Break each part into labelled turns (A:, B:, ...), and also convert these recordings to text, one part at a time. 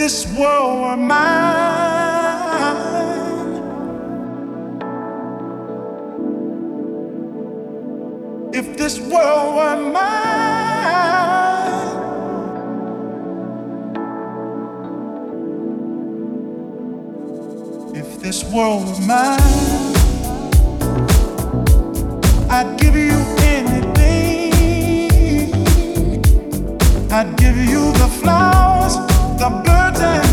A: this world were mine, if this world were mine, if this world were mine, I'd give you anything. I'd give you the flowers, the birds
B: understand.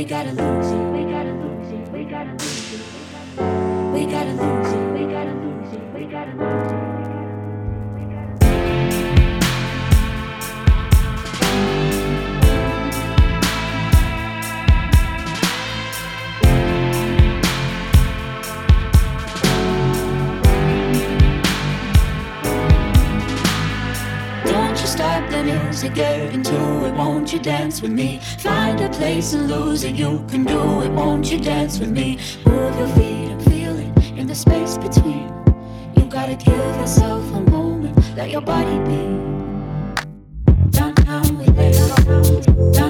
B: We gotta lose it, we gotta lose it, we gotta lose it. the music, get into it. Won't you dance with me? Find a place and lose it. You can do it. Won't you dance with me? Move your feet and feel it in the space between. You gotta give yourself a moment. Let your body be. Down, now. we lay down.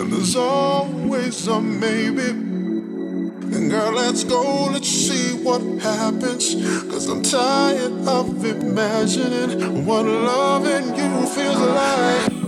B: And there's always a maybe. And girl, let's go, let's see what happens. Cause I'm tired of imagining what loving you feels like.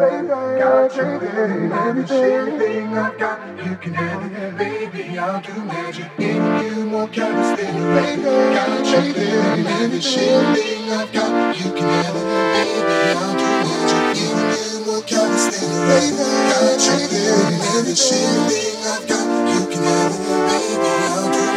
C: Baby.
D: Got you, baby. Anything I got, you can have it, baby. I'll do magic. Giving you more carrots than a baby. Got you, baby. Anything I got, you can have it, baby. I'll do magic. Giving you more carrots than a baby. Got you, baby. Anything I got, you can have it, baby. I'll do